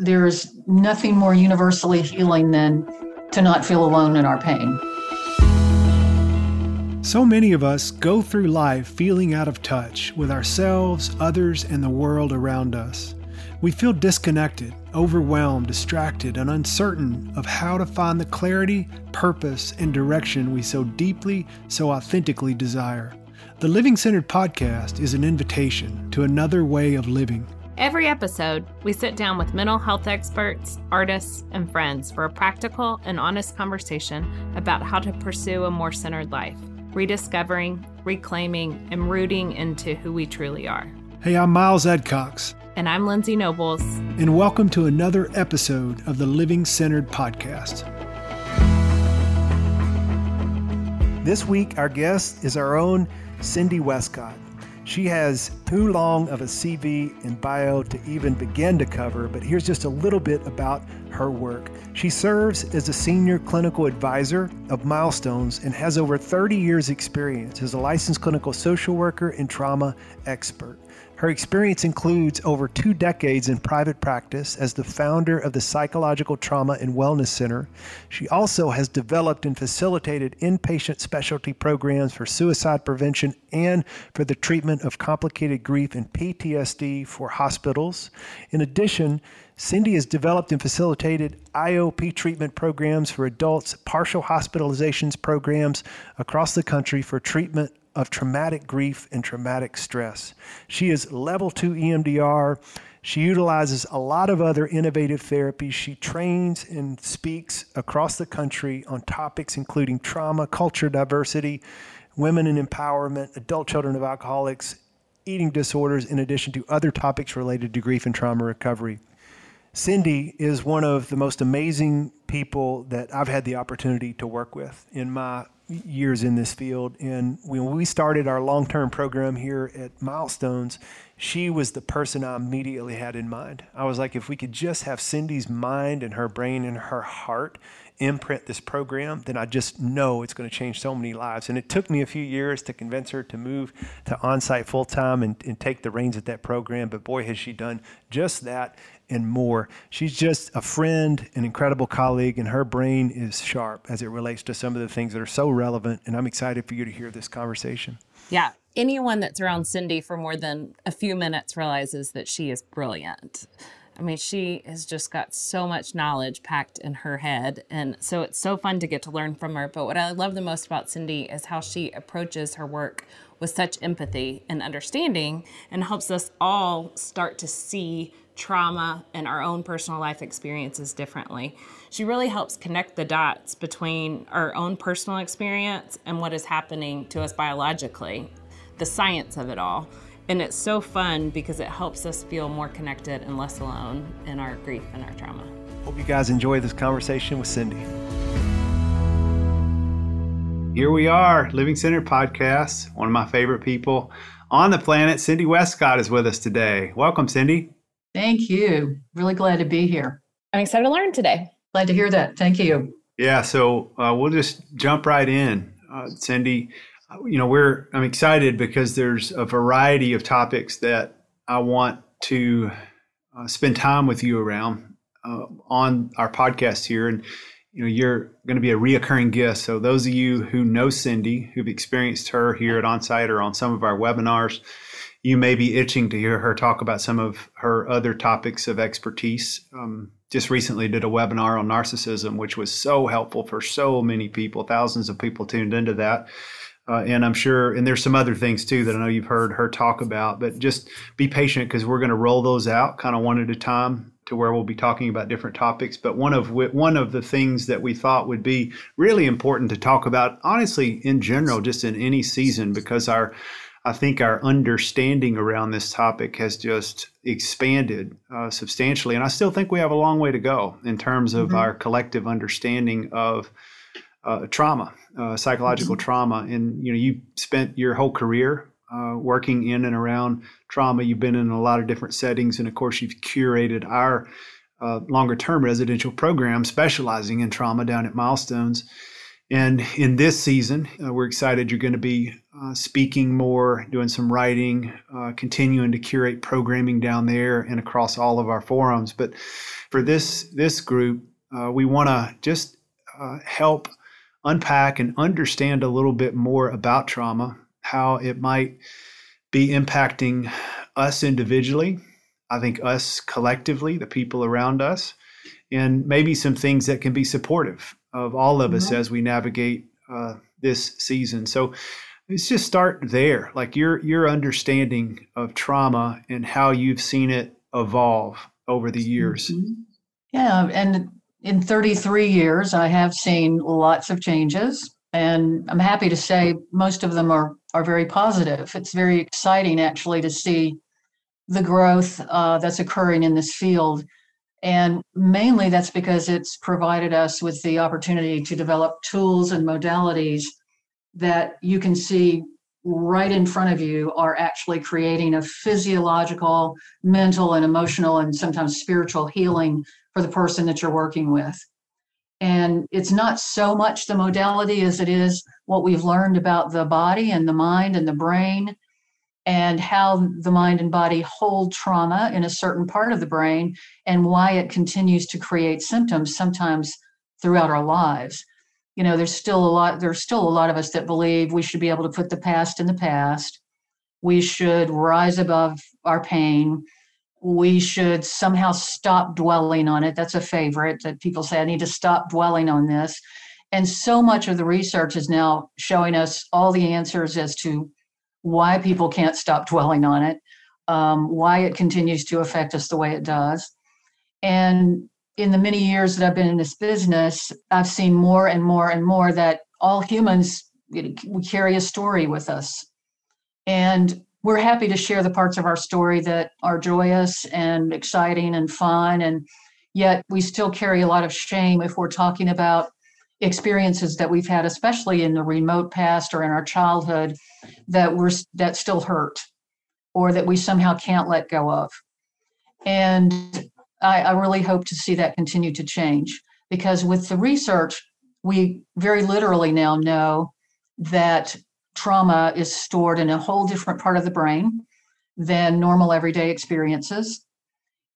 there's nothing more universally healing than to not feel alone in our pain. So many of us go through life feeling out of touch with ourselves, others, and the world around us. We feel disconnected, overwhelmed, distracted, and uncertain of how to find the clarity, purpose, and direction we so deeply, so authentically desire. The Living Centered podcast is an invitation to another way of living. Every episode, we sit down with mental health experts, artists, and friends for a practical and honest conversation about how to pursue a more centered life, rediscovering, reclaiming, and rooting into who we truly are. Hey, I'm Miles Adcox. And I'm Lindsey Nobles. And welcome to another episode of the Living Centered Podcast. This week, our guest is our own Cindy Westcott. She has too long of a CV and bio to even begin to cover, but here's just a little bit about her work. She serves as a senior clinical advisor of Milestones and has over 30 years' experience as a licensed clinical social worker and trauma expert. Her experience includes over two decades in private practice as the founder of the Psychological Trauma and Wellness Center. She also has developed and facilitated inpatient specialty programs for suicide prevention and for the treatment of complicated grief and PTSD for hospitals. In addition, Cindy has developed and facilitated IOP treatment programs for adults, partial hospitalizations programs across the country for treatment of traumatic grief and traumatic stress. She is level two EMDR. She utilizes a lot of other innovative therapies. She trains and speaks across the country on topics including trauma, culture diversity, women and empowerment, adult children of alcoholics, eating disorders, in addition to other topics related to grief and trauma recovery. Cindy is one of the most amazing people that I've had the opportunity to work with in my years in this field. And when we started our long term program here at Milestones, she was the person I immediately had in mind. I was like, if we could just have Cindy's mind and her brain and her heart imprint this program, then I just know it's going to change so many lives. And it took me a few years to convince her to move to Onsite full time and, and take the reins at that program. But boy, has she done just that and more. She's just a friend, an incredible colleague, and her brain is sharp as it relates to some of the things that are so relevant. And I'm excited for you to hear this conversation. Yeah. Anyone that's around Cindy for more than a few minutes realizes that she is brilliant. I mean, she has just got so much knowledge packed in her head. And so it's so fun to get to learn from her. But what I love the most about Cindy is how she approaches her work with such empathy and understanding and helps us all start to see trauma and our own personal life experiences differently. She really helps connect the dots between our own personal experience and what is happening to us biologically, the science of it all. And it's so fun because it helps us feel more connected and less alone in our grief and our trauma. Hope you guys enjoy this conversation with Cindy. Here we are, Living Centered Podcast. One of my favorite people on the planet, Cindy Westcott, is with us today. Welcome, Cindy. Thank you. Really glad to be here. I'm excited to learn today. Glad to hear that. Thank you. Yeah, so uh, we'll just jump right in. Uh, Cindy, you know, we're I'm excited because there's a variety of topics that I want to uh, spend time with you around uh, on our podcast here, and you know, you're going to be a reoccurring guest. So those of you who know Cindy, who've experienced her here at Onsite or on some of our webinars, you may be itching to hear her talk about some of her other topics of expertise. Um, just recently did a webinar on narcissism, which was so helpful for so many people. Thousands of people tuned into that. Uh, and I'm sure, and there's some other things too that I know you've heard her talk about, but just be patient because we're going to roll those out kind of one at a time to where we'll be talking about different topics. But one of one of the things that we thought would be really important to talk about, honestly, in general, just in any season, because our I think our understanding around this topic has just expanded uh, substantially. And I still think we have a long way to go in terms of mm-hmm. our collective understanding of uh, trauma, uh, psychological mm-hmm. trauma. And, you know, you spent your whole career uh, working in and around trauma. You've been in a lot of different settings. And of course, you've curated our uh, longer term residential program specializing in trauma down at Milestones. And in this season, uh, we're excited you're going to be uh, speaking more, doing some writing, uh, continuing to curate programming down there and across all of our forums. But for this this group, uh, we want to just uh, help unpack and understand a little bit more about trauma, how it might be impacting us individually, I think us collectively, the people around us, and maybe some things that can be supportive of all of us mm-hmm. as we navigate uh, this season. So let's just start there, like your your understanding of trauma and how you've seen it evolve over the years. Mm-hmm. Yeah, and in 33 years, I have seen lots of changes, and I'm happy to say most of them are are very positive. It's very exciting actually to see the growth uh, that's occurring in this field and mainly that's because it's provided us with the opportunity to develop tools and modalities that you can see right in front of you are actually creating a physiological, mental, and emotional, and sometimes spiritual healing for the person that you're working with. And it's not so much the modality as it is what we've learned about the body and the mind and the brain and how the mind and body hold trauma in a certain part of the brain and why it continues to create symptoms sometimes throughout our lives you know there's still a lot there's still a lot of us that believe we should be able to put the past in the past. We should rise above our pain. We should somehow stop dwelling on it. That's a favorite that people say i need to stop dwelling on this. And so much of the research is now showing us all the answers as to why people can't stop dwelling on it, um, why it continues to affect us the way it does. And in the many years that I've been in this business, I've seen more and more and more that all humans we carry a story with us. And we're happy to share the parts of our story that are joyous and exciting and fun. And yet we still carry a lot of shame if we're talking about experiences that we've had, especially in the remote past or in our childhood, that we're that still hurt, or that we somehow can't let go of. And I, I really hope to see that continue to change because with the research, we very literally now know that trauma is stored in a whole different part of the brain than normal everyday experiences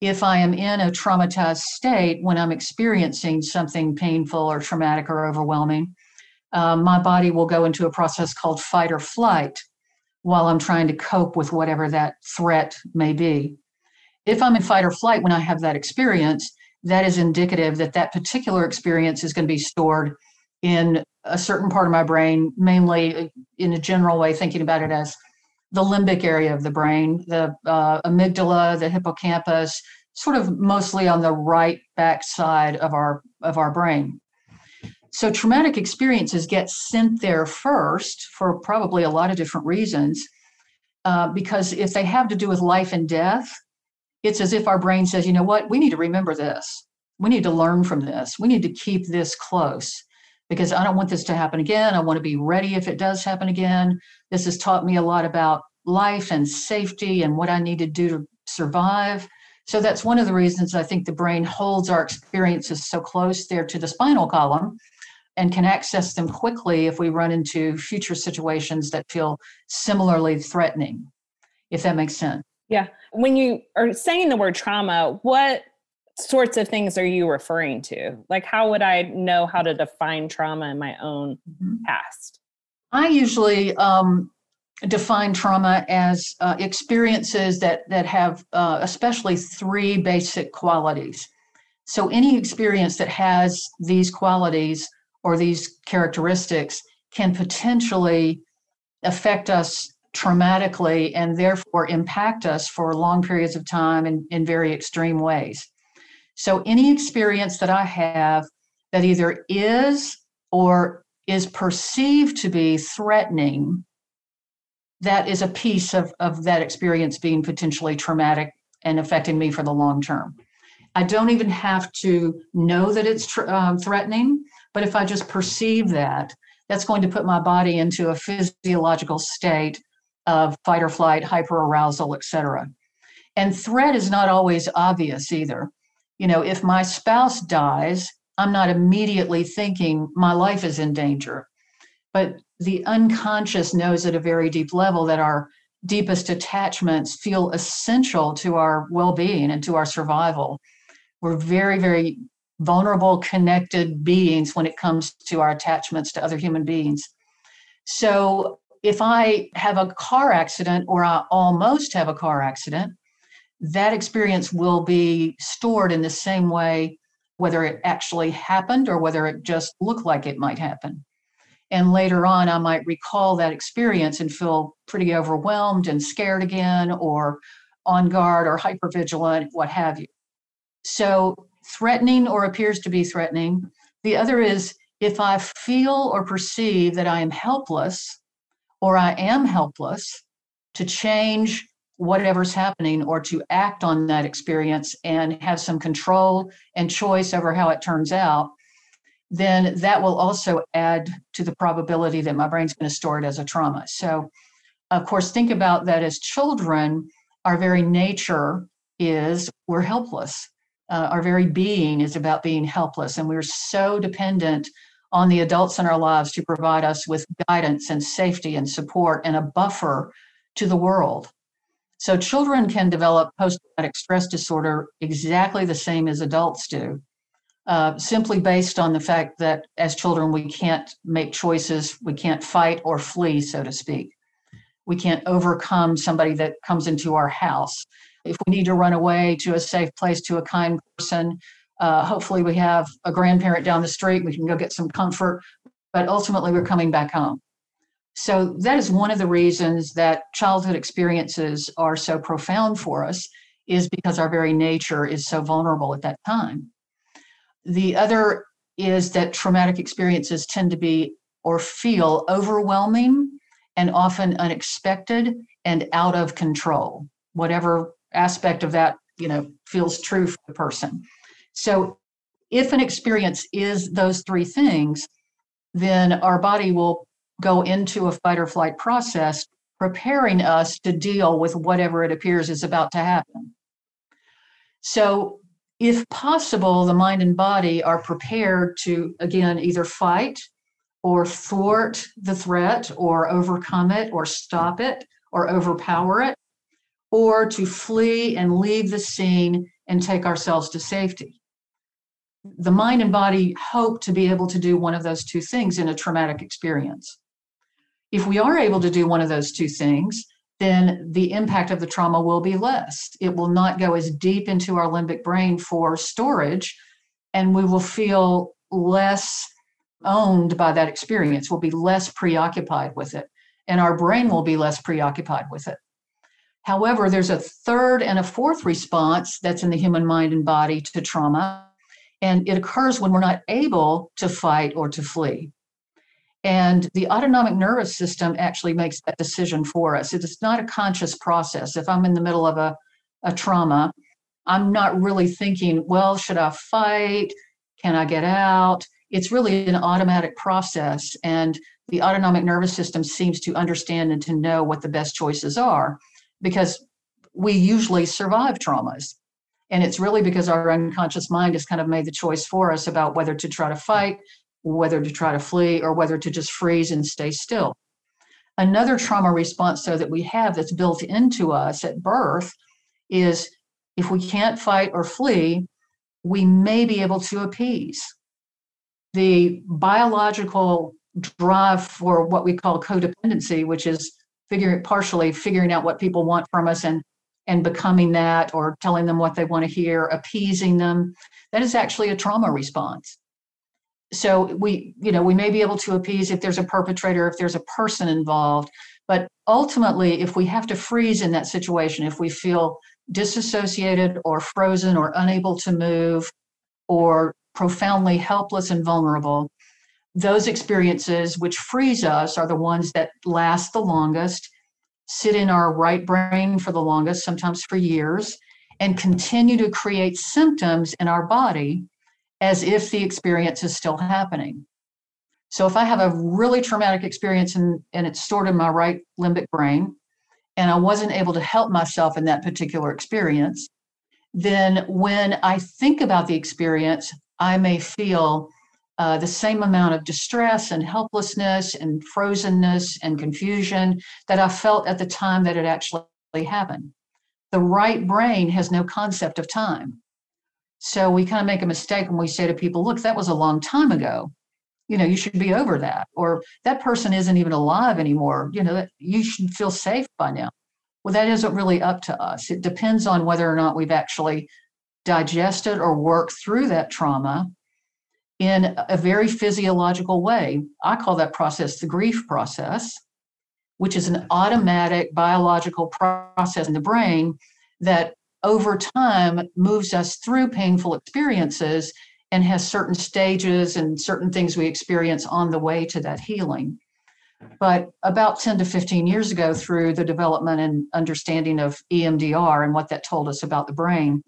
if I am in a traumatized state when I'm experiencing something painful or traumatic or overwhelming, um, my body will go into a process called fight or flight while I'm trying to cope with whatever that threat may be. If I'm in fight or flight when I have that experience, that is indicative that that particular experience is going to be stored in a certain part of my brain, mainly in a general way, thinking about it as the limbic area of the brain, the uh, amygdala, the hippocampus, sort of mostly on the right back side of our of our brain. So traumatic experiences get sent there first for probably a lot of different reasons. Uh, because if they have to do with life and death, it's as if our brain says, you know what, we need to remember this. We need to learn from this. We need to keep this close because I don't want this to happen again. I want to be ready if it does happen again. This has taught me a lot about life and safety and what I need to do to survive. So that's one of the reasons I think the brain holds our experiences so close there to the spinal column and can access them quickly if we run into future situations that feel similarly threatening, if that makes sense. Yeah. When you are saying the word trauma, what sorts of things are you referring to? Like, how would I know how to define trauma in my own mm-hmm. past? I usually um, define trauma as uh, experiences that that have uh, especially three basic qualities. So, any experience that has these qualities or these characteristics can potentially affect us traumatically and therefore impact us for long periods of time in, in very extreme ways. So, any experience that I have that either is or is perceived to be threatening, that is a piece of, of that experience being potentially traumatic and affecting me for the long term. I don't even have to know that it's tr- um, threatening, but if I just perceive that, that's going to put my body into a physiological state of fight or flight, hyperarousal, etc. And threat is not always obvious either you know, if my spouse dies I'm not immediately thinking my life is in danger. But the unconscious knows at a very deep level that our deepest attachments feel essential to our well being and to our survival. We're very, very vulnerable, connected beings when it comes to our attachments to other human beings. So if I have a car accident or I almost have a car accident, that experience will be stored in the same way, whether it actually happened or whether it just looked like it might happen. And later on, I might recall that experience and feel pretty overwhelmed and scared again, or on guard or hypervigilant, what have you. So, threatening or appears to be threatening. The other is if I feel or perceive that I am helpless or I am helpless to change whatever's happening or to act on that experience and have some control and choice over how it turns out, then that will also add to the probability that my brain's going to store it as a trauma. So, of course, think about that as children, our very nature is we're helpless. Uh, our very being is about being helpless, and we're so dependent on the adults in our lives to provide us with guidance and safety and support and a buffer to the world. So, children can develop post traumatic stress disorder exactly the same as adults do. Uh, simply based on the fact that as children we can't make choices, we can't fight or flee, so to speak. We can't overcome somebody that comes into our house. If we need to run away to a safe place to a kind person, uh, hopefully we have a grandparent down the street, we can go get some comfort, but ultimately we're coming back home. So that is one of the reasons that childhood experiences are so profound for us, is because our very nature is so vulnerable at that time. The other is that traumatic experiences tend to be or feel overwhelming and often unexpected and out of control, whatever aspect of that you know feels true for the person. So if an experience is those three things, then our body will go into a fight or flight process, preparing us to deal with whatever it appears is about to happen. So if possible, the mind and body are prepared to, again, either fight or thwart the threat or overcome it or stop it or overpower it, or to flee and leave the scene and take ourselves to safety. The mind and body hope to be able to do one of those two things in a traumatic experience. If we are able to do one of those two things, then the impact of the trauma will be less. It will not go as deep into our limbic brain for storage, and we will feel less owned by that experience. We'll be less preoccupied with it, and our brain will be less preoccupied with it. However, there's a third and a fourth response that's in the human mind and body to trauma, and it occurs when we're not able to fight or to flee. And the autonomic nervous system actually makes that decision for us. It is not a conscious process. If I'm in the middle of a, a trauma, I'm not really thinking, well, should I fight? Can I get out? It's really an automatic process. And the autonomic nervous system seems to understand and to know what the best choices are because we usually survive traumas. And it's really because our unconscious mind has kind of made the choice for us about whether to try to fight, whether to try to flee or whether to just freeze and stay still. Another trauma response, though, that we have that's built into us at birth is if we can't fight or flee, we may be able to appease. The biological drive for what we call codependency, which is figuring partially figuring out what people want from us and and becoming that or telling them what they want to hear, appeasing them, that is actually a trauma response. So we you know we may be able to appease if there's a perpetrator if there's a person involved but ultimately if we have to freeze in that situation if we feel disassociated or frozen or unable to move or profoundly helpless and vulnerable those experiences which freeze us are the ones that last the longest sit in our right brain for the longest sometimes for years and continue to create symptoms in our body as if the experience is still happening. So if I have a really traumatic experience and, and it's stored in my right limbic brain, and I wasn't able to help myself in that particular experience, then when I think about the experience, I may feel uh, the same amount of distress and helplessness and frozenness and confusion that I felt at the time that it actually happened. The right brain has no concept of time. So we kind of make a mistake when we say to people, look, that was a long time ago. You know, you should be over that. Or that person isn't even alive anymore. You know, you should feel safe by now. Well, that isn't really up to us. It depends on whether or not we've actually digested or worked through that trauma in a very physiological way. I call that process the grief process, which is an automatic biological process in the brain that over time moves us through painful experiences and has certain stages and certain things we experience on the way to that healing. But about 10 to 15 years ago, through the development and understanding of EMDR and what that told us about the brain,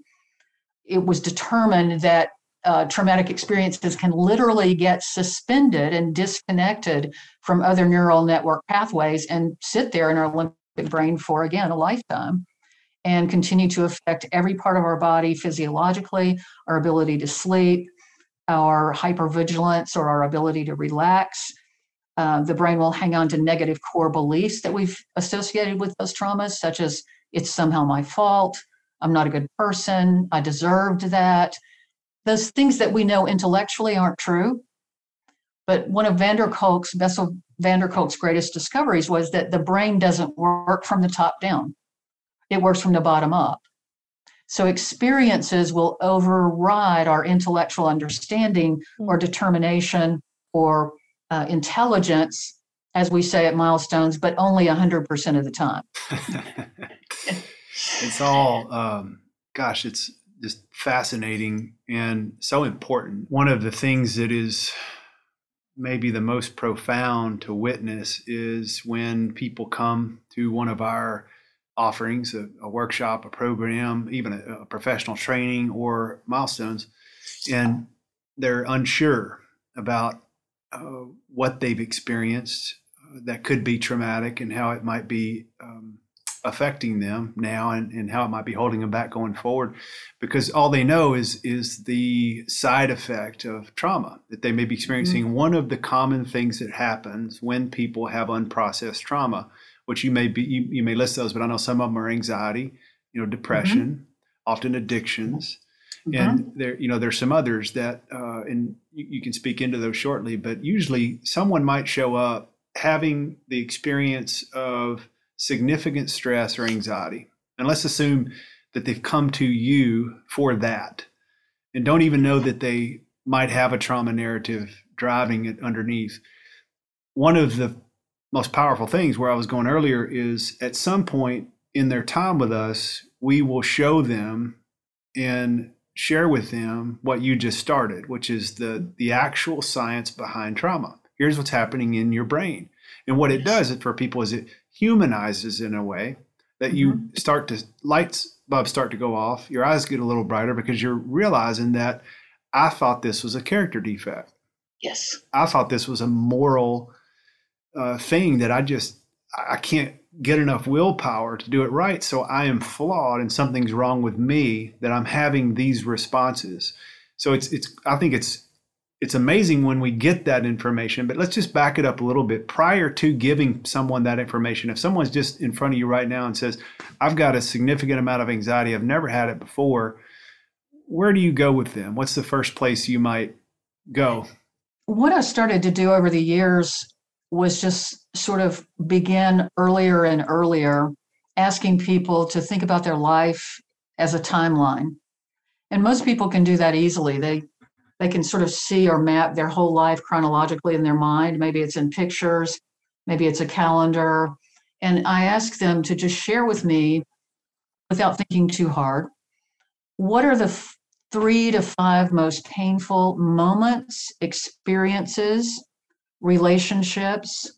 it was determined that uh, traumatic experiences can literally get suspended and disconnected from other neural network pathways and sit there in our limbic brain for, again, a lifetime and continue to affect every part of our body physiologically, our ability to sleep, our hypervigilance or our ability to relax. Uh, the brain will hang on to negative core beliefs that we've associated with those traumas, such as it's somehow my fault, I'm not a good person, I deserved that, those things that we know intellectually aren't true. But one of van der Kolk's, Bessel van der Kolk's greatest discoveries was that the brain doesn't work from the top down, it works from the bottom up. So experiences will override our intellectual understanding or hmm. determination or uh, intelligence, as we say at milestones, but only 100% of the time. it's all, um, gosh, it's just fascinating and so important. One of the things that is maybe the most profound to witness is when people come to one of our offerings a, a workshop, a program, even a, a, professional training or milestones and they're unsure about uh, what they've experienced uh, that could be traumatic and how it might be um, affecting them now and, and how it might be holding them back going forward because all they know is is the side effect of trauma that they may be experiencing mm-hmm. one of the common things that happens when people have unprocessed trauma which you may be you, you may list those but i know some of them are anxiety you know depression mm-hmm. often addictions mm-hmm. and there you know there's some others that uh, and you, you can speak into those shortly but usually someone might show up having the experience of significant stress or anxiety. And let's assume that they've come to you for that and don't even know that they might have a trauma narrative driving it underneath. One of the most powerful things where I was going earlier is at some point in their time with us, we will show them and share with them what you just started, which is the the actual science behind trauma. Here's what's happening in your brain. And what it does for people is it humanizes in a way that you mm-hmm. start to lights bulbs start to go off your eyes get a little brighter because you're realizing that i thought this was a character defect. Yes. I thought this was a moral uh, thing that i just i can't get enough willpower to do it right so i am flawed and something's wrong with me that i'm having these responses. So it's it's i think it's it's amazing when we get that information, but let's just back it up a little bit. Prior to giving someone that information, if someone's just in front of you right now and says, I've got a significant amount of anxiety, I've never had it before, where do you go with them? What's the first place you might go? What I started to do over the years was just sort of begin earlier and earlier, asking people to think about their life as a timeline. And most people can do that easily. They they can sort of see or map their whole life chronologically in their mind. Maybe it's in pictures, maybe it's a calendar. And I ask them to just share with me, without thinking too hard, what are the f- three to five most painful moments, experiences, relationships,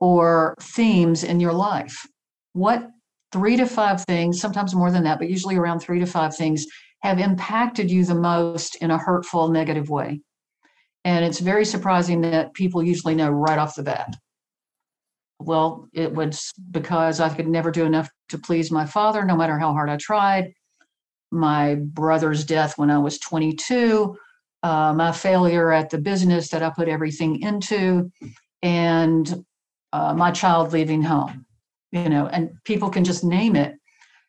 or themes in your life? What three to five things, sometimes more than that, but usually around three to five things have impacted you the most in a hurtful, negative way. And it's very surprising that people usually know right off the bat. Well, it was because I could never do enough to please my father, no matter how hard I tried. My brother's death when I was 22, uh, my failure at the business that I put everything into, and uh, my child leaving home. You know, and people can just name it.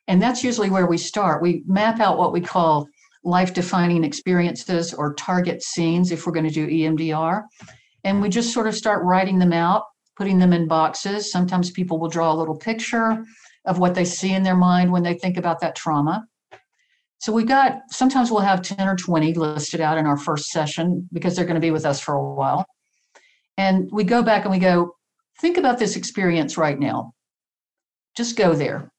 And that's usually where we start. We map out what we call life defining experiences or target scenes if we're going to do EMDR. And we just sort of start writing them out, putting them in boxes. Sometimes people will draw a little picture of what they see in their mind when they think about that trauma. So we got sometimes we'll have 10 or 20 listed out in our first session because they're going to be with us for a while. And we go back and we go, think about this experience right now. Just go there.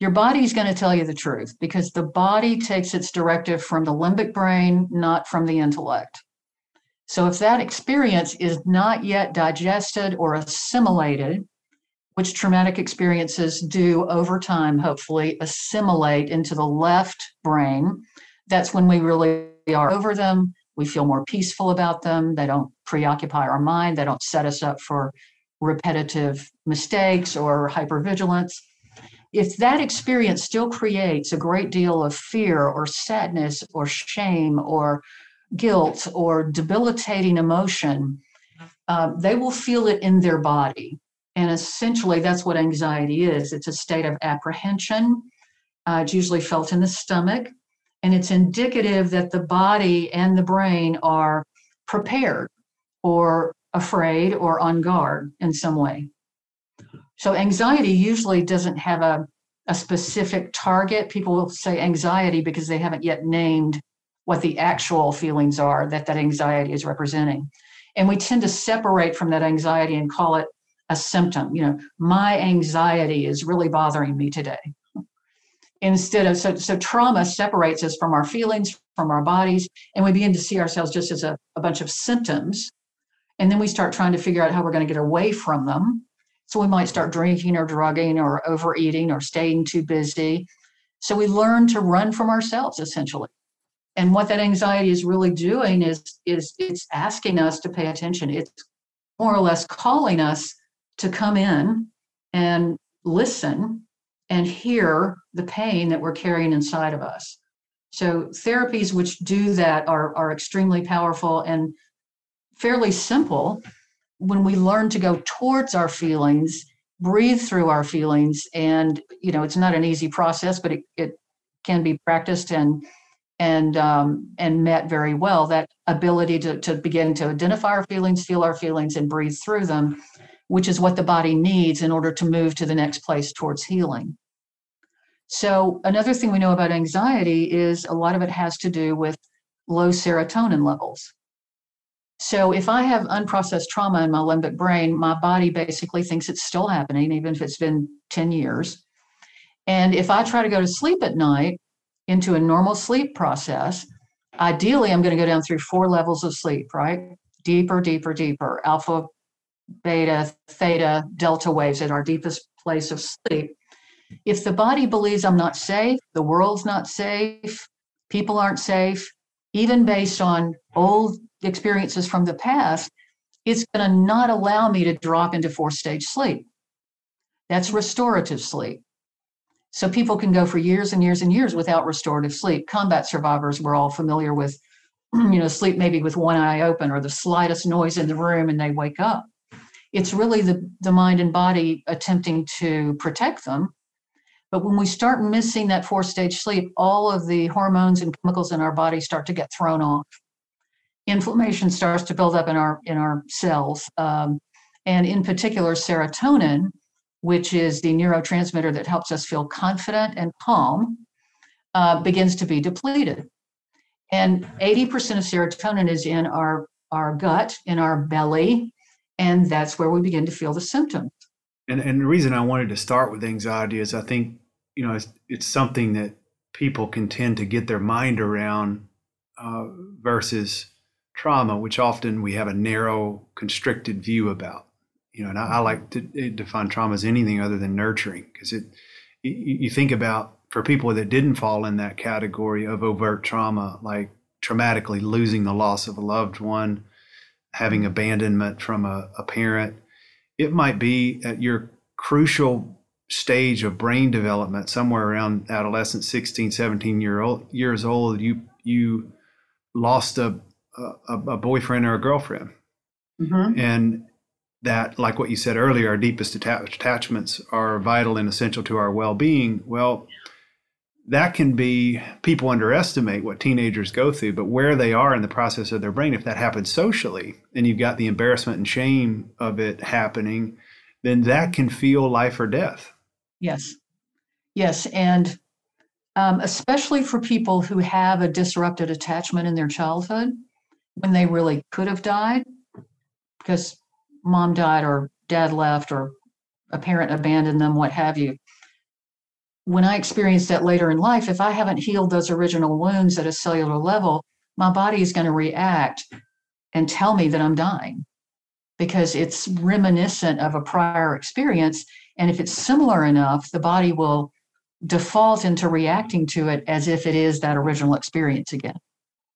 Your body's going to tell you the truth because the body takes its directive from the limbic brain, not from the intellect. So if that experience is not yet digested or assimilated, which traumatic experiences do over time, hopefully, assimilate into the left brain. That's when we really are over them. We feel more peaceful about them. They don't preoccupy our mind. They don't set us up for repetitive mistakes or hypervigilance. If that experience still creates a great deal of fear or sadness or shame or guilt or debilitating emotion, uh, they will feel it in their body. And essentially, that's what anxiety is it's a state of apprehension. Uh, it's usually felt in the stomach. And it's indicative that the body and the brain are prepared or afraid or on guard in some way. So, anxiety usually doesn't have a, a specific target. People will say anxiety because they haven't yet named what the actual feelings are that that anxiety is representing. And we tend to separate from that anxiety and call it a symptom. You know, my anxiety is really bothering me today. Instead of so, so trauma separates us from our feelings, from our bodies, and we begin to see ourselves just as a, a bunch of symptoms. And then we start trying to figure out how we're going to get away from them. So we might start drinking or drugging or overeating or staying too busy. So we learn to run from ourselves essentially. And what that anxiety is really doing is, is it's asking us to pay attention. It's more or less calling us to come in and listen and hear the pain that we're carrying inside of us. So, therapies which do that are, are extremely powerful and fairly simple when we learn to go towards our feelings, breathe through our feelings. And, you know, it's not an easy process, but it, it can be practiced and and um, and met very well that ability to, to begin to identify our feelings feel our feelings and breathe through them which is what the body needs in order to move to the next place towards healing. So, another thing we know about anxiety is a lot of it has to do with low serotonin levels. So, if I have unprocessed trauma in my limbic brain, my body basically thinks it's still happening, even if it's been 10 years. And if I try to go to sleep at night into a normal sleep process, ideally I'm going to go down through four levels of sleep, right? Deeper, deeper, deeper. Alpha beta, theta, delta waves at our deepest place of sleep. If the body believes I'm not safe, the world's not safe, people aren't safe, even based on old experiences from the past, it's going to not allow me to drop into four stage sleep. That's restorative sleep. So people can go for years and years and years without restorative sleep. Combat survivors, we're all familiar with, you know, sleep maybe with one eye open or the slightest noise in the room and they wake up it's really the, the mind and body attempting to protect them. But when we start missing that four stage sleep, all of the hormones and chemicals in our body start to get thrown off. Inflammation starts to build up in our in our cells, um, and in particular, serotonin, which is the neurotransmitter that helps us feel confident and calm, uh, begins to be depleted. And 80% of serotonin is in our our gut, in our belly, and that's where we begin to feel the symptoms. And, and the reason I wanted to start with anxiety is I think, you know, it's, it's something that people can tend to get their mind around uh, versus trauma, which often we have a narrow, constricted view about. You know, and I, I like to eh, define trauma as anything other than nurturing because it, you, think about for people that didn't fall in that category of overt trauma, like traumatically losing the loss of a loved one, having abandonment from a, a parent. It might be at your crucial stage of brain development, somewhere around adolescent, 16, 17 year old, years old, you, you lost a, a, a boyfriend or a girlfriend. Mm-hmm. And that, like what you said earlier, our deepest attachments are vital and essential to our well being. Well, that can be people underestimate what teenagers go through, but where they are in the process of their brain, if that happens socially and you've got the embarrassment and shame of it happening, then that can feel life or death. Yes. Yes. And um, especially for people who have a disrupted attachment in their childhood when they really could have died because mom died or dad left or a parent abandoned them, what have you. When I experience that later in life, if I haven't healed those original wounds at a cellular level, my body is going to react and tell me that I'm dying because it's reminiscent of a prior experience. And if it's similar enough, the body will default into reacting to it as if it is that original experience again.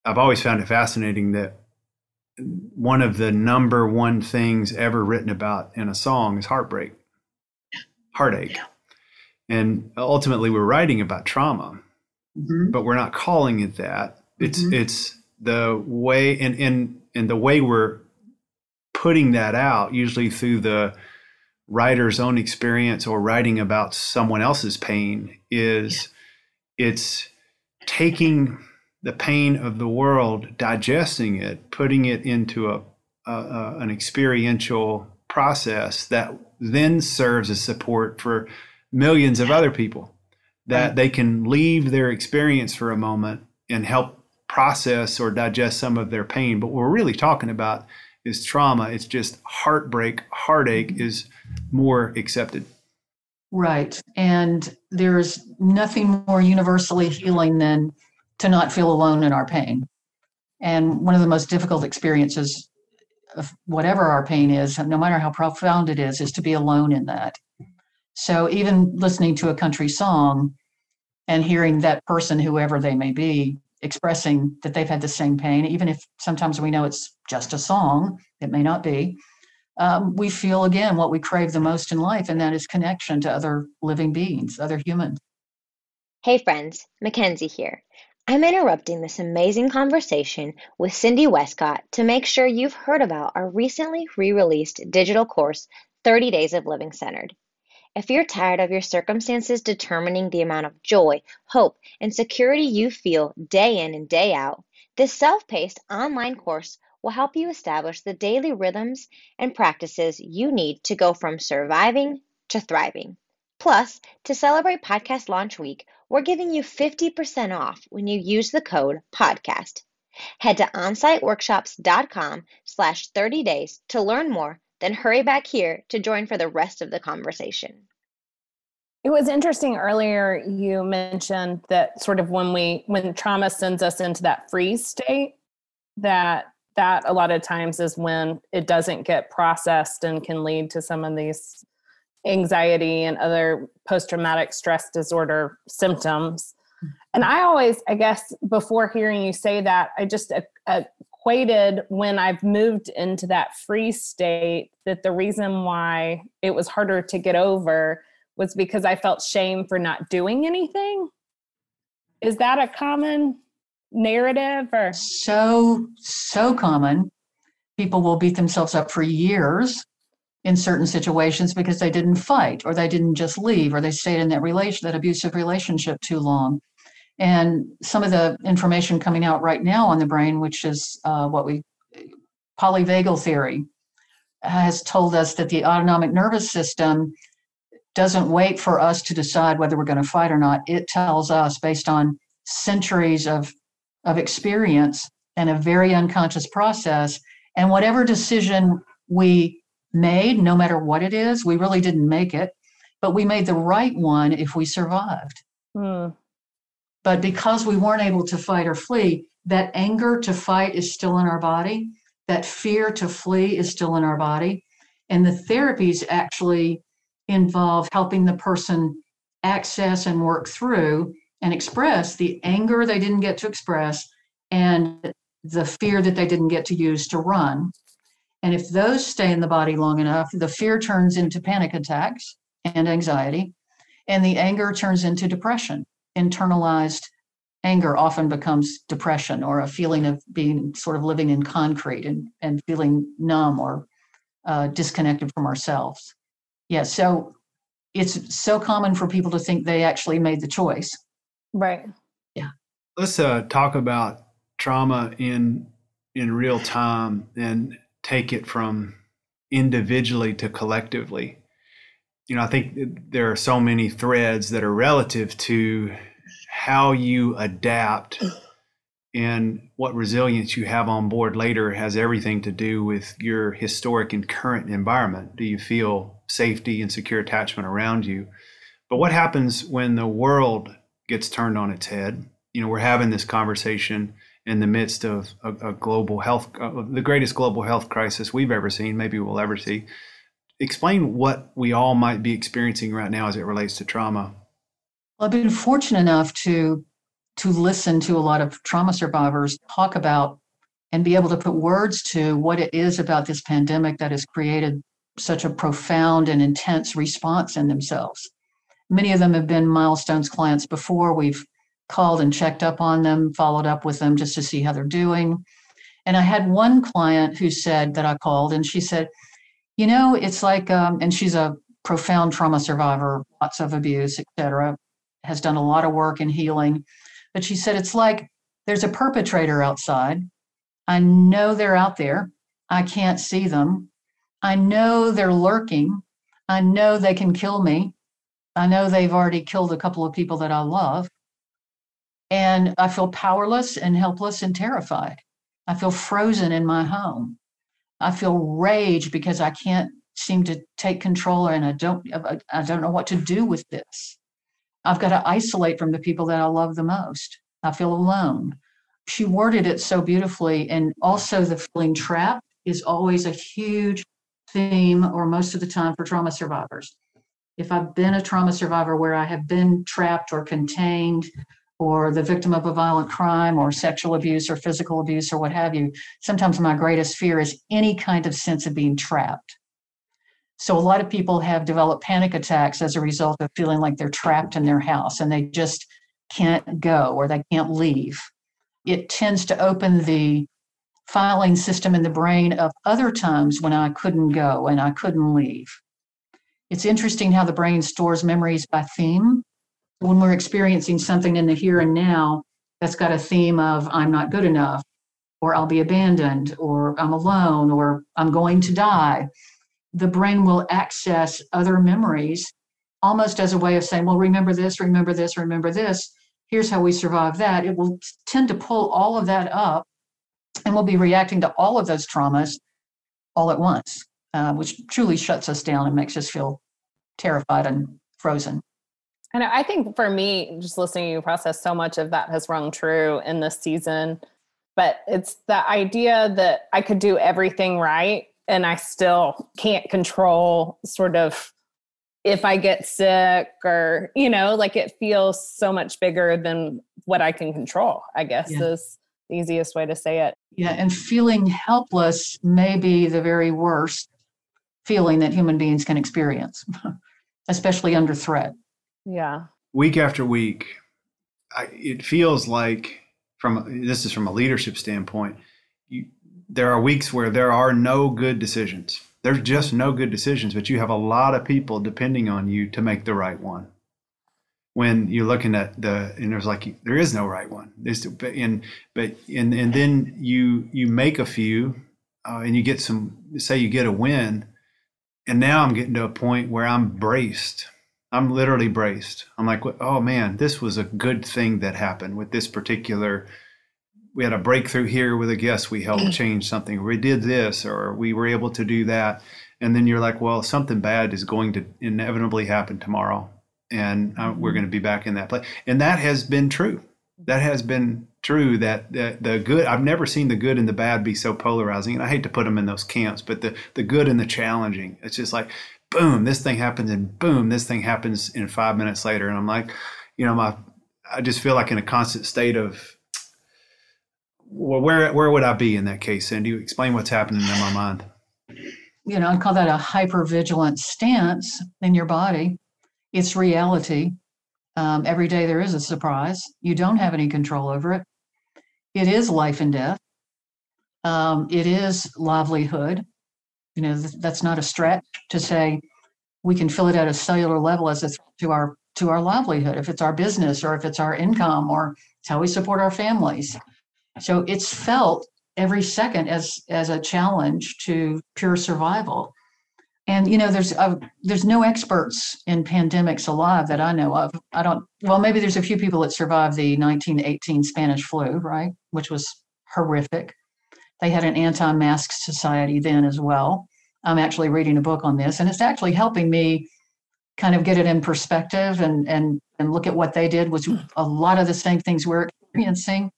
I've always found it fascinating that one of the number one things ever written about in a song is heartbreak, heartache. And ultimately, we're writing about trauma, mm-hmm. but we're not calling it that. It's mm-hmm. it's the way and and and the way we're putting that out, usually through the writer's own experience or writing about someone else's pain, is yeah. it's taking the pain of the world, digesting it, putting it into a, a, a, an experiential process that then serves as support for millions of other people that right. they can leave their experience for a moment and help process or digest some of their pain. But what we're really talking about is trauma. It's just heartbreak, heartache is more accepted. Right. And there's nothing more universally healing than to not feel alone in our pain. And one of the most difficult experiences of whatever our pain is, no matter how profound it is, is to be alone in that. So even listening to a country song and hearing that person, whoever they may be, expressing that they've had the same pain, even if sometimes we know it's just a song, it may not be. Um, we feel again what we crave the most in life, and that is connection to other living beings, other humans. Hey, friends, Mackenzie here. I'm interrupting this amazing conversation with Cindy Westcott to make sure you've heard about our recently re released digital course, 30 Days of Living Centered. If you're tired of your circumstances determining the amount of joy, hope, and security you feel day in and day out, this self paced online course will help you establish the daily rhythms and practices you need to go from surviving to thriving. Plus, to celebrate Podcast Launch Week, we're giving you 50% off when you use the code PODCAST. Head to onsiteworkshops.com slash 30 days to learn more, then hurry back here to join for the rest of the conversation. It was interesting earlier you mentioned that sort of when we when trauma sends us into that freeze state that that a lot of times is when it doesn't get processed and can lead to some of these anxiety and other post traumatic stress disorder symptoms. Mm-hmm. And I always, I guess, before hearing you say that, I just equated when I've moved into that free state that the reason why it was harder to get over was because I felt shame for not doing anything. Is that a common narrative or so so common people will beat themselves up for years in certain situations because they didn't fight or they didn't just leave or they stayed in that relation that abusive relationship too long. And some of the information coming out right now on the brain which is uh, what we polyvagal theory has told us that the autonomic nervous system doesn't wait for us to decide whether we're going to fight or not. It tells us based on centuries of of experience and a very unconscious process and whatever decision we made, no matter what it is. We really didn't make it, but we made the right one if we survived. Mm. But because we weren't able to fight or flee, that anger to fight is still in our body. That fear to flee is still in our body. And the therapies actually involve helping the person access and work through and express the anger they didn't get to express and the fear that they didn't get to use to run. And if those stay in the body long enough, the fear turns into panic attacks and anxiety, and the anger turns into depression, internalized anger often becomes depression or a feeling of being sort of living in concrete and, and feeling numb or uh, disconnected from ourselves. Yeah, so it's so common for people to think they actually made the choice. Right. Yeah. Let's uh, talk about trauma in in real time and take it from individually to collectively. You know, I think there are so many threads that are relative to how you adapt and what resilience you have on board later has everything to do with your historic and current environment. Do you feel safety and secure attachment around you? But what happens when the world gets turned on its head? You know, we're having this conversation in the midst of a, a global health, uh, the greatest global health crisis we've ever seen, maybe we'll ever see. Explain what we all might be experiencing right now as it relates to trauma. Well, I've been fortunate enough to to listen to a lot of trauma survivors talk about and be able to put words to what it is about this pandemic that has created such a profound and intense response in themselves. Many of them have been milestones clients before. We've called and checked up on them, followed up with them just to see how they're doing. And I had one client who said that I called and she said, you know, it's like, um, and she's a profound trauma survivor, lots of abuse, etc. has done a lot of work in healing. But she said, it's like there's a perpetrator outside. I know they're out there. I can't see them. I know they're lurking. I know they can kill me. I know they've already killed a couple of people that I love. And I feel powerless and helpless and terrified. I feel frozen in my home. I feel rage because I can't seem to take control and I don't I don't know what to do with this. I've got to isolate from the people that I love the most. I feel alone. She worded it so beautifully. And also, the feeling trapped is always a huge theme, or most of the time, for trauma survivors. If I've been a trauma survivor where I have been trapped or contained, or the victim of a violent crime, or sexual abuse, or physical abuse, or what have you, sometimes my greatest fear is any kind of sense of being trapped. So a lot of people have developed panic attacks as a result of feeling like they're trapped in their house and they just can't go or they can't leave. It tends to open the filing system in the brain of other times when I couldn't go and I couldn't leave. It's interesting how the brain stores memories by theme. When we're experiencing something in the here and now that's got a theme of I'm not good enough, or I'll be abandoned, or I'm alone, or I'm going to die, the brain will access other memories almost as a way of saying, well, remember this, remember this, remember this. Here's how we survive that. It will tend to pull all of that up and we'll be reacting to all of those traumas all at once, uh, which truly shuts us down and makes us feel terrified and frozen. And I think for me, just listening to you process, so much of that has rung true in this season. But it's the idea that I could do everything right and I still can't control sort of if I get sick or, you know, like it feels so much bigger than what I can control, I guess yeah. is the easiest way to say it. Yeah. And feeling helpless may be the very worst feeling that human beings can experience, especially under threat. Yeah. Week after week, I, it feels like, from this is from a leadership standpoint, you, there are weeks where there are no good decisions. There's just no good decisions, but you have a lot of people depending on you to make the right one. When you're looking at the, and there's like there is no right one. And but and and then you you make a few, uh, and you get some. Say you get a win, and now I'm getting to a point where I'm braced. I'm literally braced. I'm like, oh man, this was a good thing that happened with this particular we had a breakthrough here with a guest we helped change something we did this or we were able to do that and then you're like well something bad is going to inevitably happen tomorrow and uh, we're mm-hmm. going to be back in that place and that has been true that has been true that the, the good i've never seen the good and the bad be so polarizing and i hate to put them in those camps but the, the good and the challenging it's just like boom this thing happens and boom this thing happens in five minutes later and i'm like you know my i just feel like in a constant state of well, where where would I be in that case? And you explain what's happening in my mind. You know, I'd call that a hyper vigilant stance in your body. It's reality. Um, every day there is a surprise. You don't have any control over it. It is life and death. Um, it is livelihood. You know, th- that's not a stretch to say we can fill it at a cellular level as a threat to our to our livelihood, if it's our business or if it's our income or it's how we support our families. So it's felt every second as as a challenge to pure survival. And you know, there's uh, there's no experts in pandemics alive that I know of. I don't. Well, maybe there's a few people that survived the 1918 Spanish flu, right, which was horrific. They had an anti-mask society then as well. I'm actually reading a book on this, and it's actually helping me kind of get it in perspective and and and look at what they did was a lot of the same things we're experiencing.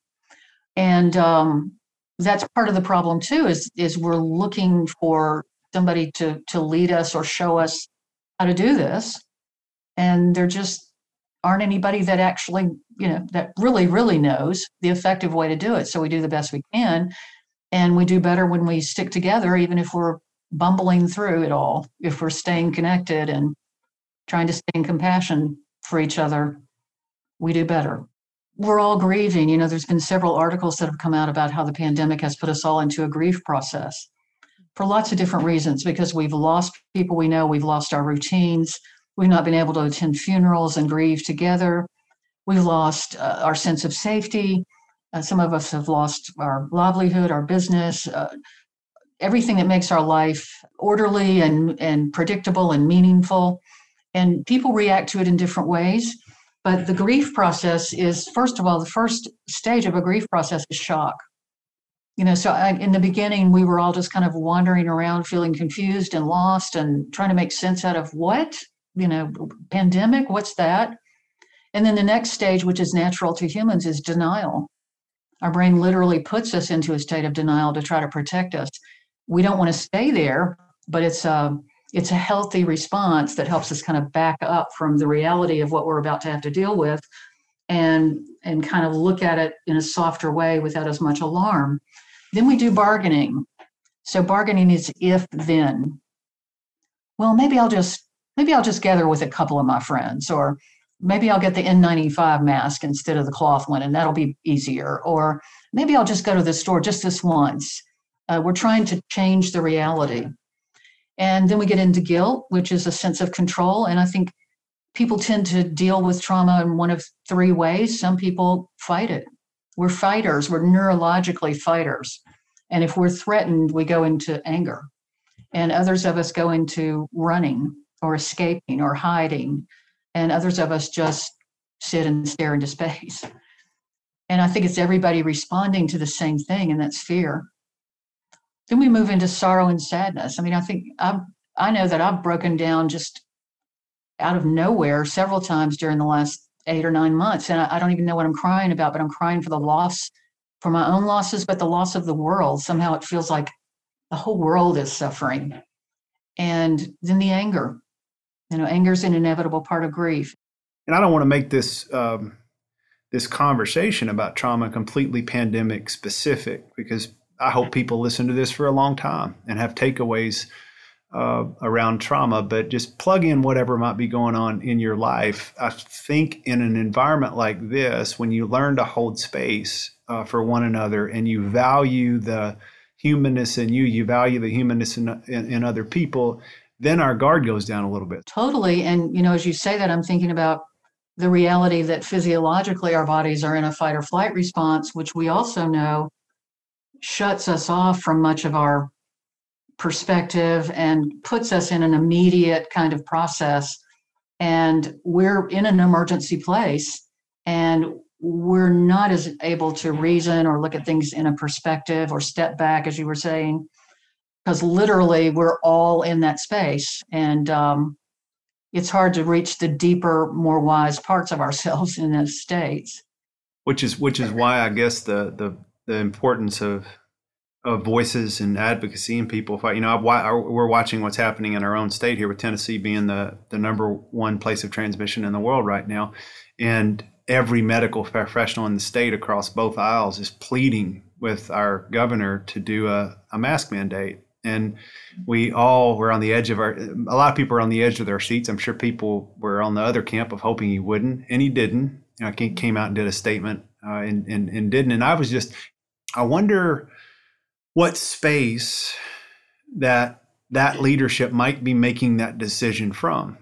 And um, that's part of the problem too is is we're looking for somebody to to lead us or show us how to do this. And there just aren't anybody that actually you know that really really knows the effective way to do it. So we do the best we can and we do better when we stick together even if we're bumbling through it all if we're staying connected and trying to stay in compassion for each other we do better we're all grieving. You know, there's been several articles that have come out about how the pandemic has put us all into a grief process for lots of different reasons because we've lost people we know, we've lost our routines, we've not been able to attend funerals and grieve together, we've lost uh, our sense of safety. Uh, some of us have lost our livelihood, our business, uh, everything that makes our life orderly and, and predictable and meaningful. And people react to it in different ways but the grief process is, first of all, the first stage of a grief process is shock. You know, so I, in the beginning, we were all just kind of wandering around, feeling confused and lost and trying to make sense out of what, you know, pandemic, what's that? And then the next stage, which is natural to humans, is denial. Our brain literally puts us into a state of denial to try to protect us. We don't want to stay there, but it's a um, it's a healthy response that helps us kind of back up from the reality of what we're about to have to deal with and and kind of look at it in a softer way without as much alarm. Then we do bargaining. So bargaining is if then. Well maybe i'll just maybe i'll just gather with a couple of my friends or maybe i'll get the n95 mask instead of the cloth one and that'll be easier or maybe i'll just go to the store just this once uh, we're trying to change the reality and then we get into guilt, which is a sense of control. And I think people tend to deal with trauma in one of three ways. Some people fight it. We're fighters, we're neurologically fighters. And if we're threatened, we go into anger. And others of us go into running or escaping or hiding. And others of us just sit and stare into space. And I think it's everybody responding to the same thing, and that's fear. Then we move into sorrow and sadness. I mean, I think I've, I know that I've broken down just out of nowhere several times during the last eight or nine months. And I, I don't even know what I'm crying about, but I'm crying for the loss, for my own losses, but the loss of the world. Somehow it feels like the whole world is suffering. And then the anger. You know, anger is an inevitable part of grief. And I don't want to make this um, this conversation about trauma completely pandemic specific because I hope people listen to this for a long time and have takeaways uh, around trauma, but just plug in whatever might be going on in your life. I think in an environment like this, when you learn to hold space uh, for one another and you value the humanness in you, you value the humanness in, in, in other people, then our guard goes down a little bit. Totally. And, you know, as you say that, I'm thinking about the reality that physiologically our bodies are in a fight or flight response, which we also know shuts us off from much of our perspective and puts us in an immediate kind of process. And we're in an emergency place and we're not as able to reason or look at things in a perspective or step back, as you were saying, because literally we're all in that space. And um, it's hard to reach the deeper, more wise parts of ourselves in those states. Which is which is why I guess the the the importance of of voices and advocacy and people fight. You know, we're watching what's happening in our own state here with Tennessee being the the number one place of transmission in the world right now, and every medical professional in the state across both aisles is pleading with our governor to do a, a mask mandate. And we all were on the edge of our, a lot of people were on the edge of their seats. I'm sure people were on the other camp of hoping he wouldn't, and he didn't. He came out and did a statement uh, and, and, and didn't. And I was just, I wonder what space that that leadership might be making that decision from.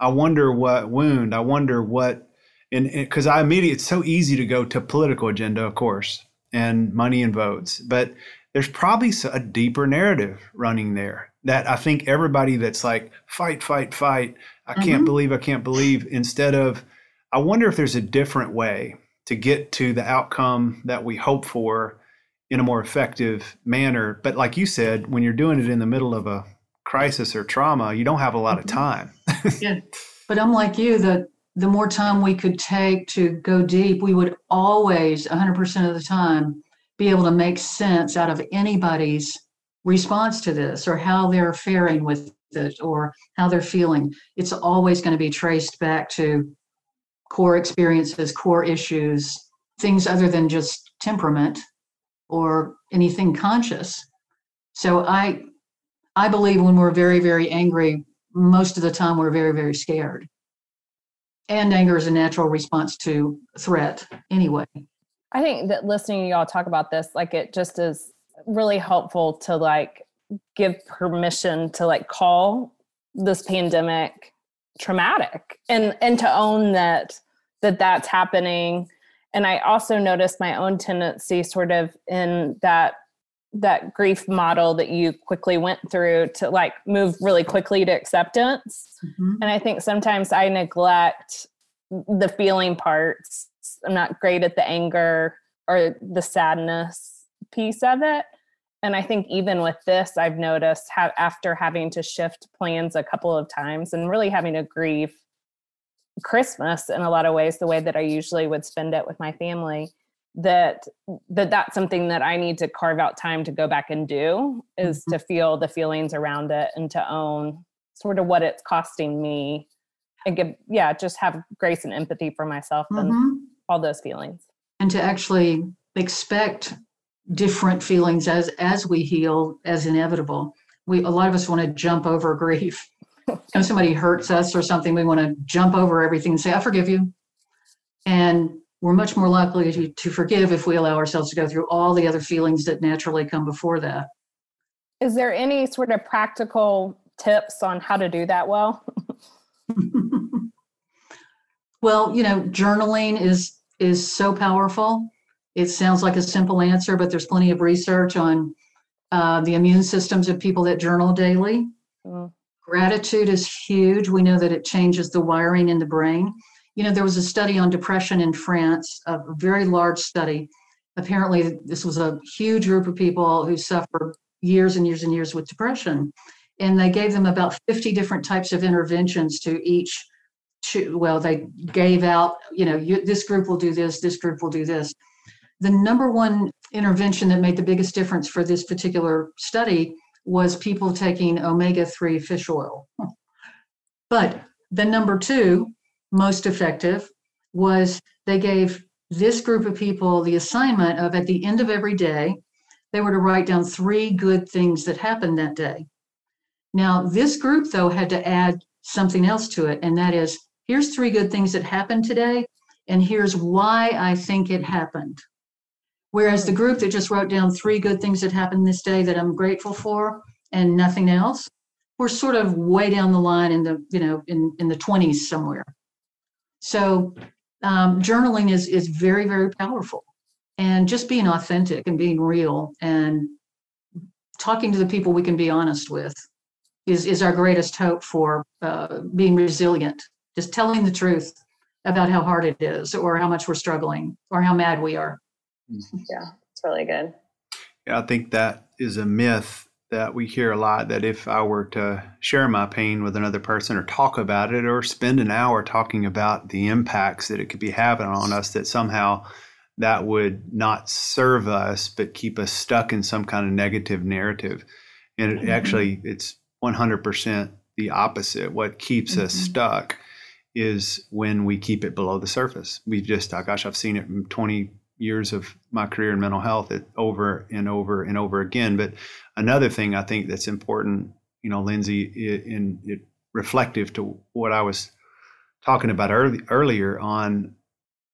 I wonder what wound, I wonder what, and because I immediately, it's so easy to go to political agenda, of course, and money and votes, but there's probably a deeper narrative running there that I think everybody that's like, fight, fight, fight, I can't mm-hmm. believe, I can't believe, instead of, I wonder if there's a different way to get to the outcome that we hope for in a more effective manner. But like you said, when you're doing it in the middle of a crisis or trauma, you don't have a lot of mm-hmm. time. yeah. But I'm like you, that the more time we could take to go deep, we would always, 100% of the time, be able to make sense out of anybody's response to this or how they're faring with it or how they're feeling. It's always going to be traced back to core experiences, core issues, things other than just temperament or anything conscious. So I I believe when we're very very angry, most of the time we're very very scared. And anger is a natural response to threat anyway. I think that listening to y'all talk about this like it just is really helpful to like give permission to like call this pandemic traumatic and and to own that that that's happening and i also noticed my own tendency sort of in that that grief model that you quickly went through to like move really quickly to acceptance mm-hmm. and i think sometimes i neglect the feeling parts i'm not great at the anger or the sadness piece of it and i think even with this i've noticed how after having to shift plans a couple of times and really having to grieve christmas in a lot of ways the way that i usually would spend it with my family that that that's something that i need to carve out time to go back and do is mm-hmm. to feel the feelings around it and to own sort of what it's costing me and give yeah just have grace and empathy for myself mm-hmm. and all those feelings. And to actually expect different feelings as as we heal as inevitable. We a lot of us want to jump over grief. If somebody hurts us or something we want to jump over everything and say i forgive you. And we're much more likely to, to forgive if we allow ourselves to go through all the other feelings that naturally come before that. Is there any sort of practical tips on how to do that well? Well you know journaling is is so powerful it sounds like a simple answer, but there's plenty of research on uh, the immune systems of people that journal daily. Mm. Gratitude is huge. We know that it changes the wiring in the brain. You know, there was a study on depression in France, a very large study. Apparently, this was a huge group of people who suffered years and years and years with depression. And they gave them about 50 different types of interventions to each. Well, they gave out, you know, you, this group will do this, this group will do this the number one intervention that made the biggest difference for this particular study was people taking omega 3 fish oil. But the number two, most effective, was they gave this group of people the assignment of at the end of every day, they were to write down three good things that happened that day. Now, this group, though, had to add something else to it, and that is here's three good things that happened today, and here's why I think it happened. Whereas the group that just wrote down three good things that happened this day that I'm grateful for and nothing else, we're sort of way down the line in the, you know, in, in the 20s somewhere. So um, journaling is is very, very powerful. And just being authentic and being real and talking to the people we can be honest with is, is our greatest hope for uh, being resilient. Just telling the truth about how hard it is or how much we're struggling or how mad we are. Mm-hmm. Yeah, it's really good. Yeah, I think that is a myth that we hear a lot that if I were to share my pain with another person or talk about it or spend an hour talking about the impacts that it could be having on us, that somehow that would not serve us but keep us stuck in some kind of negative narrative. And mm-hmm. actually, it's 100% the opposite. What keeps mm-hmm. us stuck is when we keep it below the surface. We've just, oh gosh, I've seen it from 20 years of my career in mental health it, over and over and over again. But another thing I think that's important, you know, Lindsey, in, in reflective to what I was talking about early, earlier on,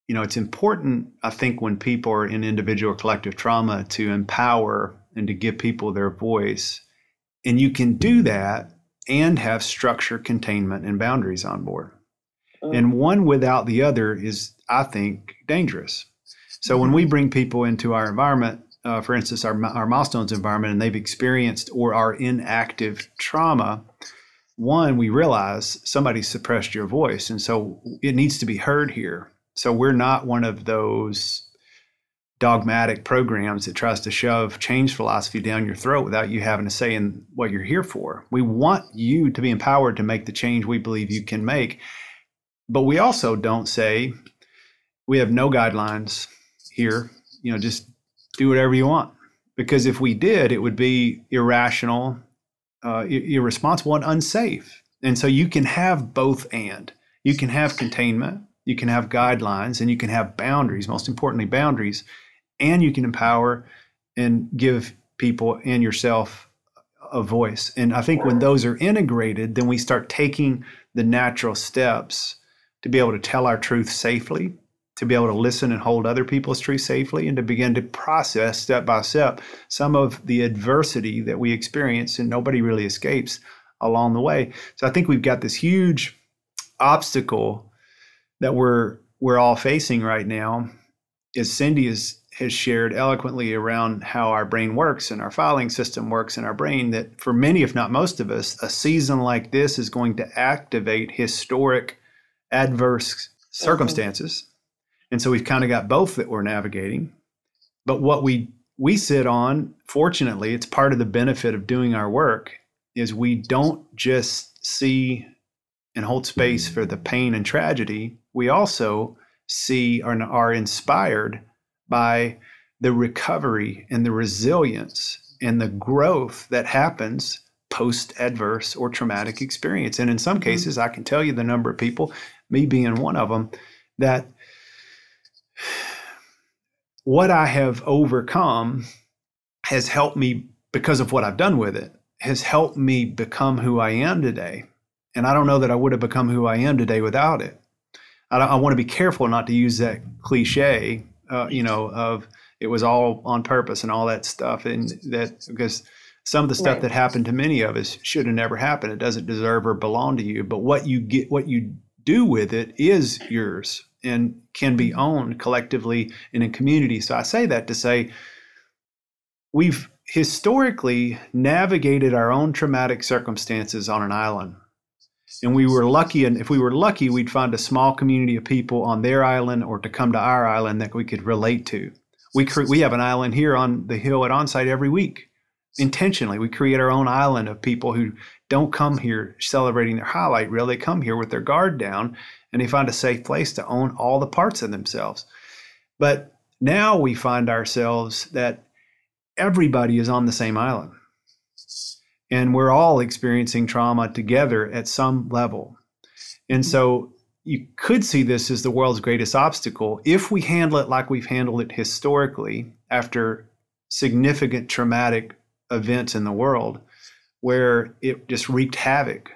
you know, it's important, I think, when people are in individual or collective trauma to empower and to give people their voice. And you can do that and have structure, containment, and boundaries on board. And one without the other is, I think, dangerous. So when we bring people into our environment, uh, for instance, our, our milestones environment, and they've experienced or are in active trauma, one, we realize somebody suppressed your voice. And so it needs to be heard here. So we're not one of those dogmatic programs that tries to shove change philosophy down your throat without you having to say in what you're here for. We want you to be empowered to make the change we believe you can make. But we also don't say we have no guidelines here, you know, just do whatever you want. Because if we did, it would be irrational, uh, irresponsible, and unsafe. And so you can have both and. You can have containment, you can have guidelines, and you can have boundaries, most importantly, boundaries and you can empower and give people and yourself a voice. And I think when those are integrated, then we start taking the natural steps to be able to tell our truth safely, to be able to listen and hold other people's truth safely, and to begin to process step by step some of the adversity that we experience and nobody really escapes along the way. So I think we've got this huge obstacle that we're we're all facing right now. As Cindy is has shared eloquently around how our brain works and our filing system works in our brain that for many if not most of us a season like this is going to activate historic adverse circumstances mm-hmm. and so we've kind of got both that we're navigating but what we we sit on fortunately it's part of the benefit of doing our work is we don't just see and hold space for the pain and tragedy we also see and are inspired by the recovery and the resilience and the growth that happens post adverse or traumatic experience. And in some mm-hmm. cases, I can tell you the number of people, me being one of them, that what I have overcome has helped me because of what I've done with it, has helped me become who I am today. And I don't know that I would have become who I am today without it. I, I want to be careful not to use that cliche uh, you know, of it was all on purpose and all that stuff, and that because some of the stuff right. that happened to many of us should have never happened. It doesn't deserve or belong to you. But what you get, what you do with it, is yours and can be owned collectively in a community. So I say that to say we've historically navigated our own traumatic circumstances on an island. And we were lucky and if we were lucky we'd find a small community of people on their island or to come to our island that we could relate to. We cre- we have an island here on the hill at onsite every week intentionally. We create our own island of people who don't come here celebrating their highlight reel they come here with their guard down and they find a safe place to own all the parts of themselves. But now we find ourselves that everybody is on the same island. And we're all experiencing trauma together at some level. And so you could see this as the world's greatest obstacle. If we handle it like we've handled it historically after significant traumatic events in the world where it just wreaked havoc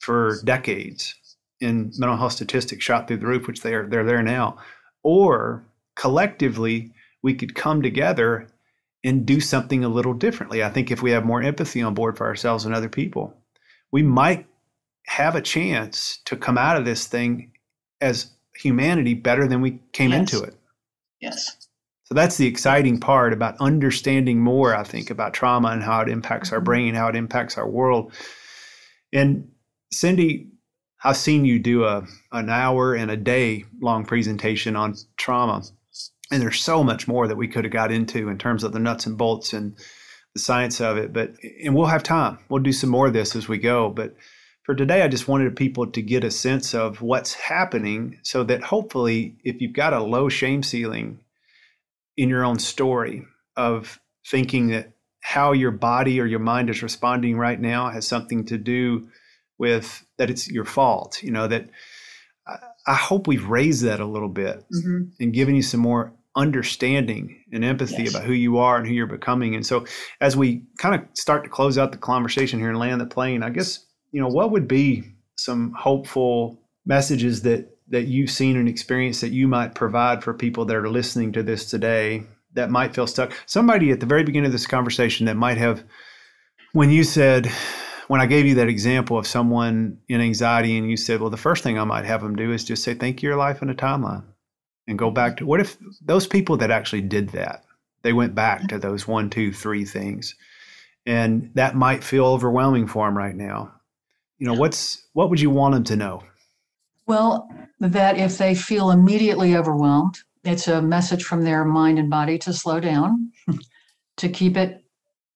for decades and mental health statistics shot through the roof which they are they're there now or collectively we could come together and do something a little differently. I think if we have more empathy on board for ourselves and other people, we might have a chance to come out of this thing as humanity better than we came yes. into it. Yes. So that's the exciting part about understanding more, I think, about trauma and how it impacts mm-hmm. our brain, how it impacts our world. And Cindy, I've seen you do a an hour and a day long presentation on trauma and there's so much more that we could have got into in terms of the nuts and bolts and the science of it but and we'll have time we'll do some more of this as we go but for today i just wanted people to get a sense of what's happening so that hopefully if you've got a low shame ceiling in your own story of thinking that how your body or your mind is responding right now has something to do with that it's your fault you know that I hope we've raised that a little bit mm-hmm. and given you some more understanding and empathy Yes. about who you are and who you're becoming. And so, as we kind of start to close out the conversation here and land the plane, I guess you know what would be some hopeful messages that that you've seen and experienced that you might provide for people that are listening to this today that might feel stuck. Somebody at the very beginning of this conversation that might have, when you said, when I gave you that example of someone in anxiety, and you said, well, the first thing I might have them do is just say, thank you, your life in a timeline and go back to what if those people that actually did that, they went back to those one, two, three things. And that might feel overwhelming for them right now. You know, what's what would you want them to know? Well, that if they feel immediately overwhelmed, it's a message from their mind and body to slow down, to keep it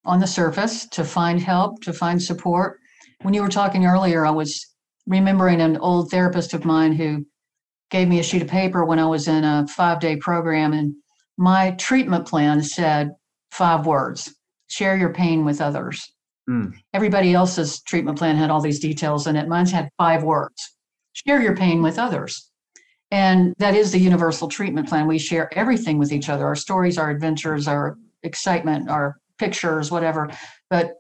on the surface, to find help, to find support. When you were talking earlier, I was remembering an old therapist of mine who gave me a sheet of paper when I was in a five day program, and my treatment plan said five words share your pain with others. Mm. Everybody else's treatment plan had all these details in it. Mine's had five words share your pain with others. And that is the universal treatment plan. We share everything with each other our stories, our adventures, our excitement, our pictures, whatever. But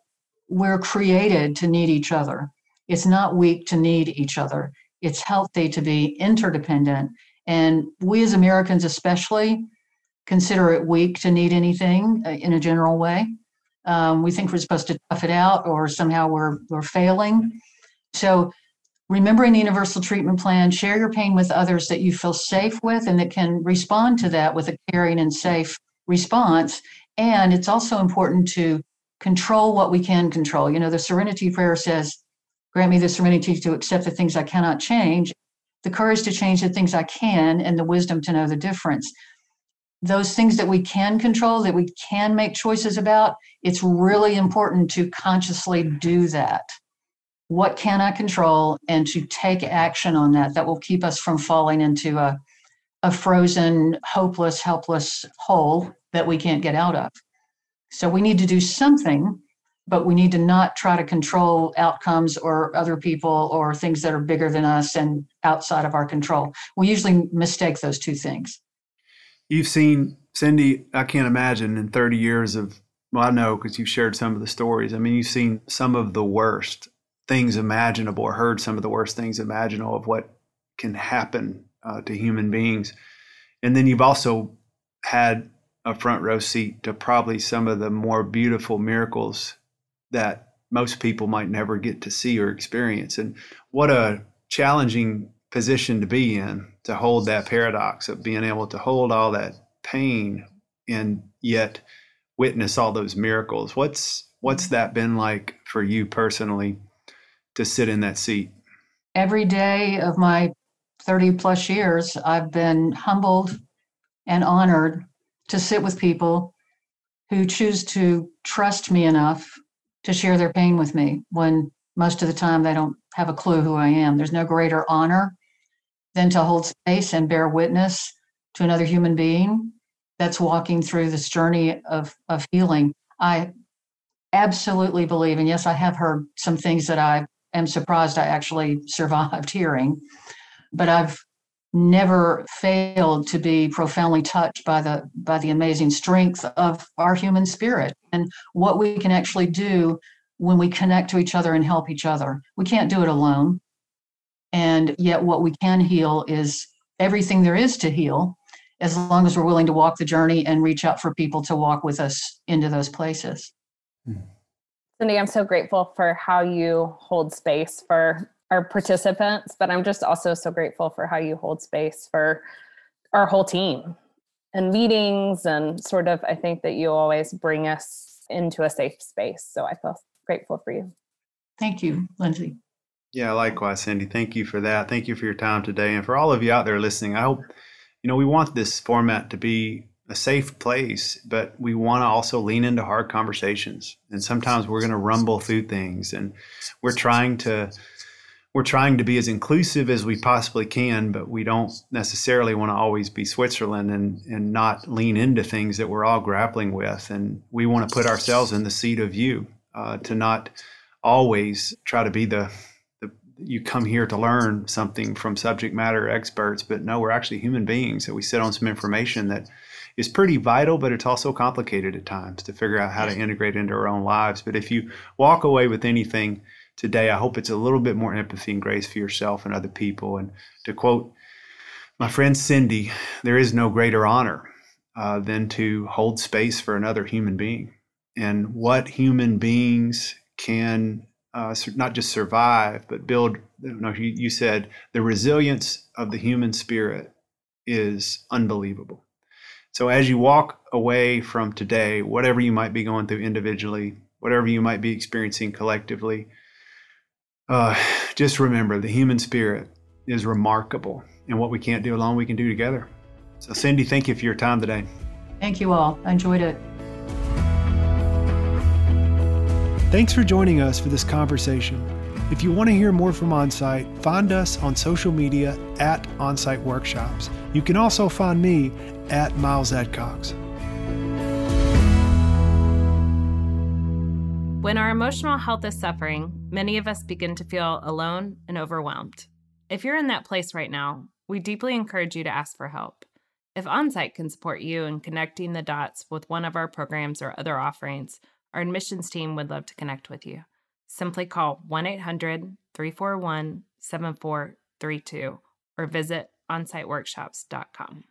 we're created to need each other. It's not weak to need each other, it's healthy to be interdependent. And we as Americans, especially, consider it weak to need anything uh, in a general way. Um, we think we're supposed to tough it out or somehow we're, we're failing. So remembering the universal treatment plan, share your pain with others that you feel safe with and that can respond to that with a caring and safe response. And it's also important to control what we can control. You know, the serenity prayer says, Grant me the serenity to accept the things I cannot change, the courage to change the things I can, and the wisdom to know the difference. Those things that we can control, that we can make choices about, it's really important to consciously do that what can I control and to take action on that. That will keep us from falling into a, a frozen, hopeless, helpless hole that we can't get out of. So we need to do something, but we need to not try to control outcomes or other people or things that are bigger than us and outside of our control. We usually mistake those two things. You've seen Cindy, I can't imagine in 30 years of, well, I know because you've shared some of the stories. I mean, you've seen some of the worst things imaginable or heard some of the worst things imaginable of what can happen uh, to human beings. And then you've also had a front row seat to probably some of the more beautiful miracles that most people might never get to see or experience. And what a challenging position to be in to hold that paradox of being able to hold all that pain and yet witness all those miracles. What's what's that been like for you personally? To sit in that seat? Every day of my 30 plus years, I've been humbled and honored to sit with people who choose to trust me enough to share their pain with me when most of the time they don't have a clue who I am. There's no greater honor than to hold space and bear witness to another human being that's walking through this journey of, of healing. I absolutely believe, and yes, I have heard some things that I am surprised I actually survived hearing. But I've never failed to be profoundly touched by the by the amazing strength of our human spirit and what we can actually do when we connect to each other and help each other. We can't do it alone. And yet what we can heal is everything there is to heal as long as we're willing to walk the journey and reach out for people to walk with us into those places. Hmm. Cindy, I'm so grateful for how you hold space for our participants, but I'm just also so grateful for how you hold space for our whole team and meetings. And sort of, I think that you always bring us into a safe space. So I feel grateful for you. Thank you, Lindsey. Yeah, likewise, Cindy. Thank you for that. Thank you for your time today. And for all of you out there listening, I hope, you know, we want this format to be a safe place, but we want to also lean into hard conversations. And sometimes we're going to rumble through things and we're trying to we're trying to be as inclusive as we possibly can, but we don't necessarily want to always be Switzerland and and not lean into things that we're all grappling with. And we want to put ourselves in the seat of you uh, to not always try to be the you come here to learn something from subject matter experts, but no, we're actually human beings. So we sit on some information that is pretty vital, but it's also complicated at times to figure out how to integrate into our own lives. But if you walk away with anything today, I hope it's a little bit more empathy and grace for yourself and other people. And to quote my friend Cindy, there is no greater honor uh, than to hold space for another human being. And what human beings can uh, not just survive, but build. You, know, you, you said the resilience of the human spirit is unbelievable. So as you walk away from today, whatever you might be going through individually, whatever you might be experiencing collectively, uh, just remember the human spirit is remarkable, and what we can't do alone, we can do together. So, Cindy, thank you for your time today. Thank you all. I enjoyed it. Thanks for joining us for this conversation. If you want to hear more from OnSite, find us on social media at OnSite Workshops. You can also find me at Miles Adcox. When our emotional health is suffering, many of us begin to feel alone and overwhelmed. If you're in that place right now, we deeply encourage you to ask for help. If OnSite can support you in connecting the dots with one of our programs or other offerings, our admissions team would love to connect with you. Simply call 1 800 341 7432 or visit onsiteworkshops.com.